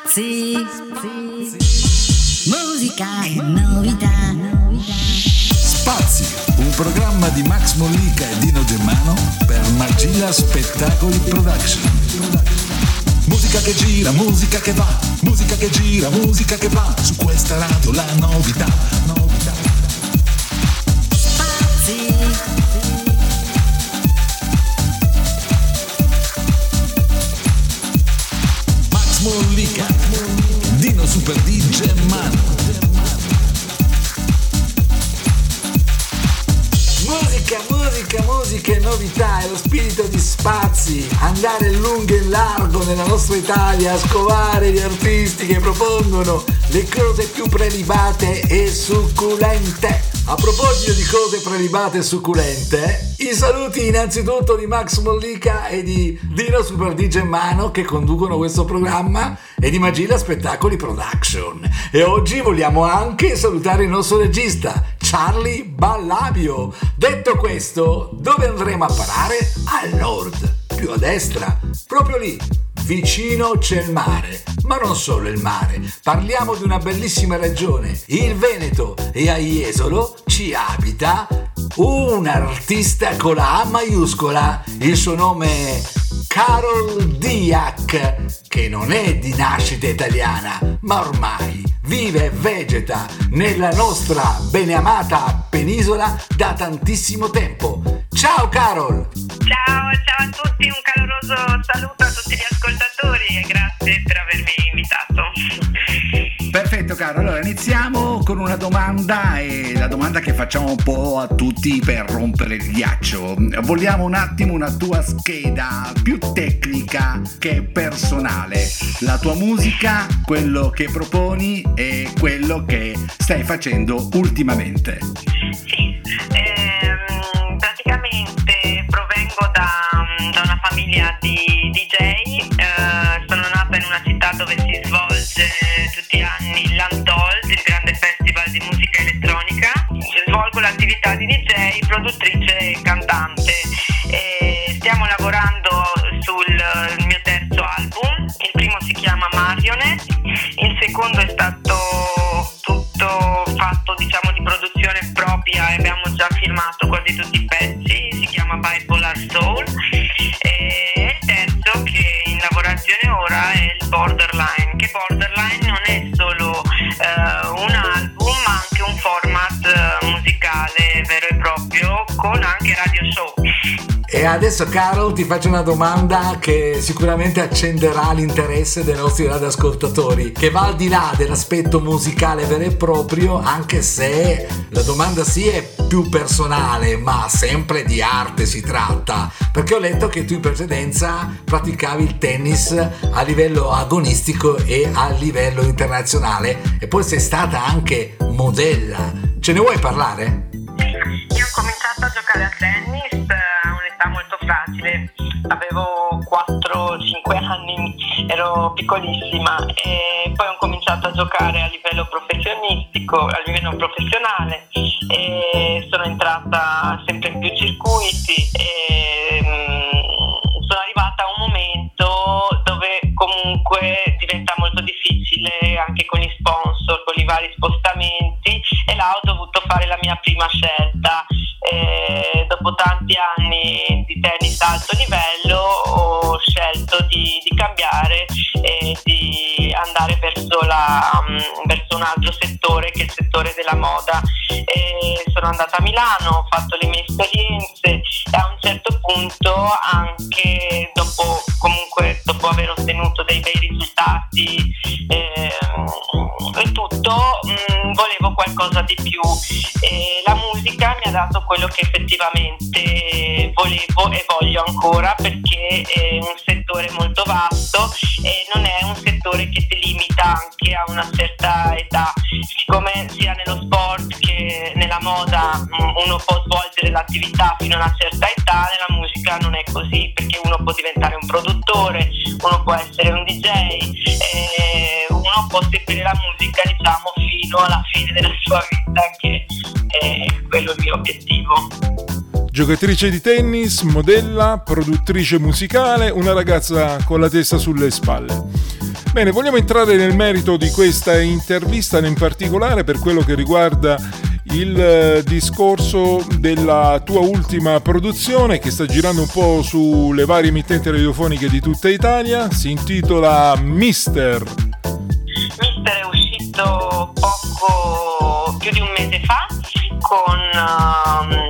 Spazi, musica e novità. Spazi, un programma di Max Mollica e Dino Germano per Magilla Spettacoli Production. Musica che gira, musica che va, musica che gira, musica che va, su questa radio la novità, novità. Spazi, andare lungo e largo nella nostra Italia a scovare gli artisti che propongono le cose più prelibate e succulente. A proposito di cose prelibate e succulente, i saluti innanzitutto di Max Mollica e di Dino Super DJ Mano che conducono questo programma e di Magilla Spettacoli Production. E oggi vogliamo anche salutare il nostro regista, Charlie Ballabio. Detto questo, dove andremo a parare? Al nord, più a destra, proprio lì. Vicino c'è il mare, ma non solo il mare, parliamo di una bellissima regione, il Veneto, e a Jesolo ci abita un artista con la A maiuscola, il suo nome è Carol Diak, che non è di nascita italiana, ma ormai vive e vegeta nella nostra beneamata penisola da tantissimo tempo. Ciao Carol! Ciao, ciao a tutti, un caloroso saluto a tutti gli ascoltatori Caro, allora iniziamo con una domanda e la domanda che facciamo un po' a tutti per rompere il ghiaccio. Vogliamo un attimo una tua scheda più tecnica che personale. La tua musica, quello che proponi e quello che stai facendo ultimamente. Sì, produttrice e cantante. E stiamo lavorando sul mio terzo album, il primo si chiama Marionette, il secondo è stato tutto fatto diciamo di produzione propria e abbiamo già firmato quasi tutti i pezzi, si chiama Bipolar Soul. E il terzo che è in lavorazione ora è il Borderline, che Borderline E adesso Carol ti faccio una domanda che sicuramente accenderà l'interesse dei nostri radioascoltatori, che va al di là dell'aspetto musicale vero e proprio, anche se la domanda sì è più personale, ma sempre di arte si tratta, perché ho letto che tu in precedenza praticavi il tennis a livello agonistico e a livello internazionale e poi sei stata anche modella. Ce ne vuoi parlare? Io ho cominciato a giocare a tennis avevo 4-5 anni, ero piccolissima e poi ho cominciato a giocare a livello professionistico, a livello professionale e sono entrata sempre in più circuiti e mm, sono arrivata a un momento dove comunque diventa molto difficile anche con gli sponsor, con i vari spostamenti e là ho dovuto fare la mia prima scelta. E dopo tanti anni di alto livello ho scelto di, di cambiare e di andare verso, la, mm, verso un altro settore che è il settore della moda. E sono andata a Milano, ho fatto le mie esperienze e a un certo punto anche dopo comunque dopo aver ottenuto dei bei risultati ehm, e tutto mh, volevo qualcosa di più e la musica mi ha dato quello che ancora perché è un settore molto vasto e non è un settore che si limita anche a una certa età. Siccome sia nello sport che nella moda mh, uno può svolgere l'attività fino a una certa età nella musica non è così perché uno può diventare un produttore uno può essere un DJ e uno può seguire la musica diciamo fino alla fine della sua vita che è quello il mio obiettivo Giocatrice di tennis, modella, produttrice musicale, una ragazza con la testa sulle spalle. Bene, vogliamo entrare nel merito di questa intervista, in particolare per quello che riguarda il eh, discorso della tua ultima produzione che sta girando un po' sulle varie emittenti radiofoniche di tutta Italia. Si intitola Mister. Mister è uscito poco più di un mese fa con um,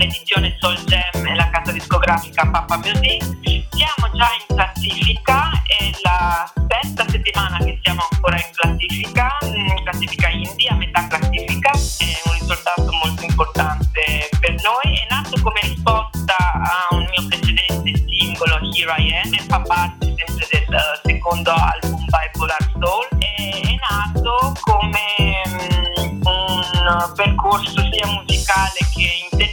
l'edizione Soul Gem e la casa discografica Papa Music. Siamo già in classifica, è la sesta settimana che siamo ancora in classifica, in classifica indie, a metà classifica, è un risultato molto importante per noi. È nato come risposta a un mio precedente singolo Here I Am e fa parte sempre del secondo album Bipolar Soul. È, è nato come um, un percorso sia musicale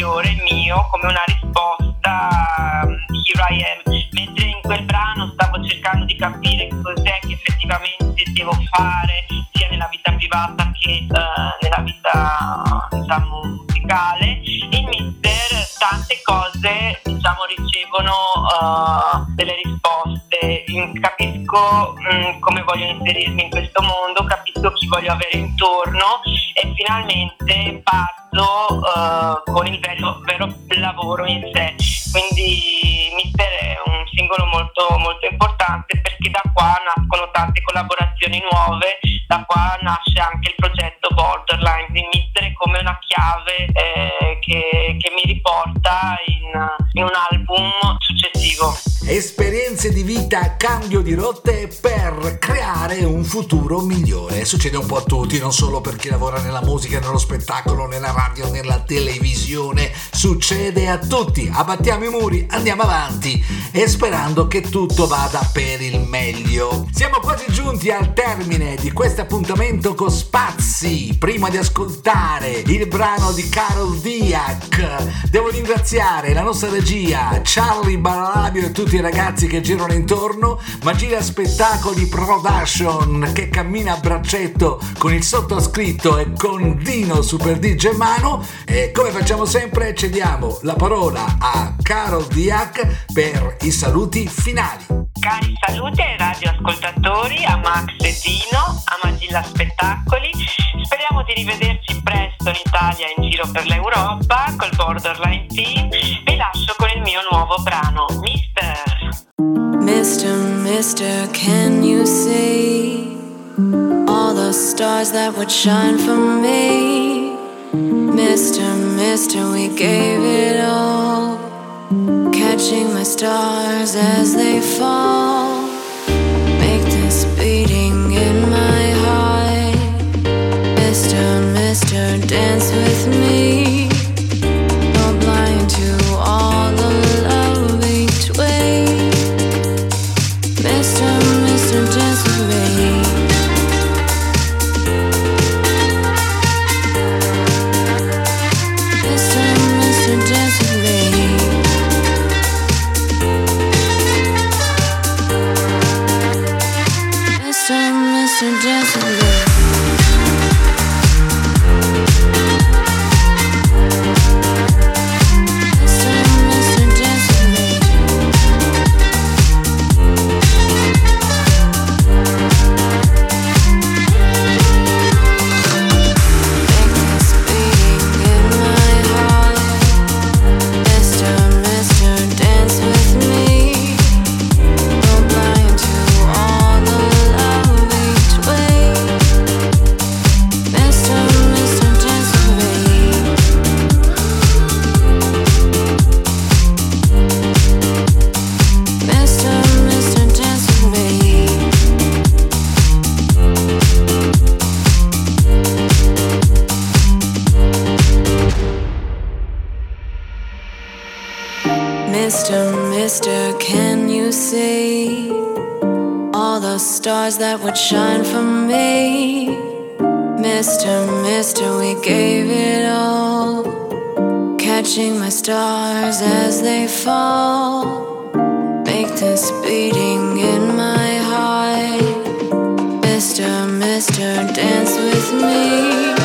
interiore mio, come una risposta um, Here I Am. Mentre in quel brano stavo cercando di capire cos'è che effettivamente devo fare sia nella vita privata che uh, nella vita diciamo musicale. In Mister tante cose diciamo ricevono uh, delle risposte. Capisco mh, come voglio inserirmi in questo mondo capisco chi voglio avere intorno e finalmente parto uh, con il vero, vero lavoro in sé quindi Mister è un singolo molto, molto importante perché da qua nascono tante collaborazioni nuove, da qua nasce anche il progetto Borderline di Mister come una chiave eh, che, che, mi riporta in, in un album successivo. Esperienze di vita, cambio di rotte per creare un futuro migliore. Succede un po' a tutti, non solo per chi lavora nella musica, nello spettacolo, nella radio, nella televisione. Succede a tutti. Abbattiamo i muri, andiamo avanti e sperando che tutto vada per il meglio. Siamo quasi giunti al termine di questo appuntamento con Spazi. Prima di ascoltare il brano di Carol Diak, devo ringraziare la nostra regia, Charlie Baralabio e tutti ragazzi che girano intorno, Magia Spettacoli Production che cammina a braccetto con il sottoscritto e con Dino Super DJ Mano e come facciamo sempre cediamo la parola a Carol Diak per i saluti finali. Cari saluti ai radioascoltatori, a Max e Dino, a Magilla Spettacoli. Speriamo di rivederci presto in Italia in giro per l'Europa col Borderline Team. Vi lascio con il mio nuovo brano, Mister. Mister, Mister, can you see all the stars that would shine for me? Mister, Mister, we gave it all. Catching my stars as they fall. Make this beating Mister, Mister, can you see all the stars that would shine for me? Mister, Mister, we gave it all. Catching my stars as they fall. Make this beating in my heart. Mister, Mister, dance with me.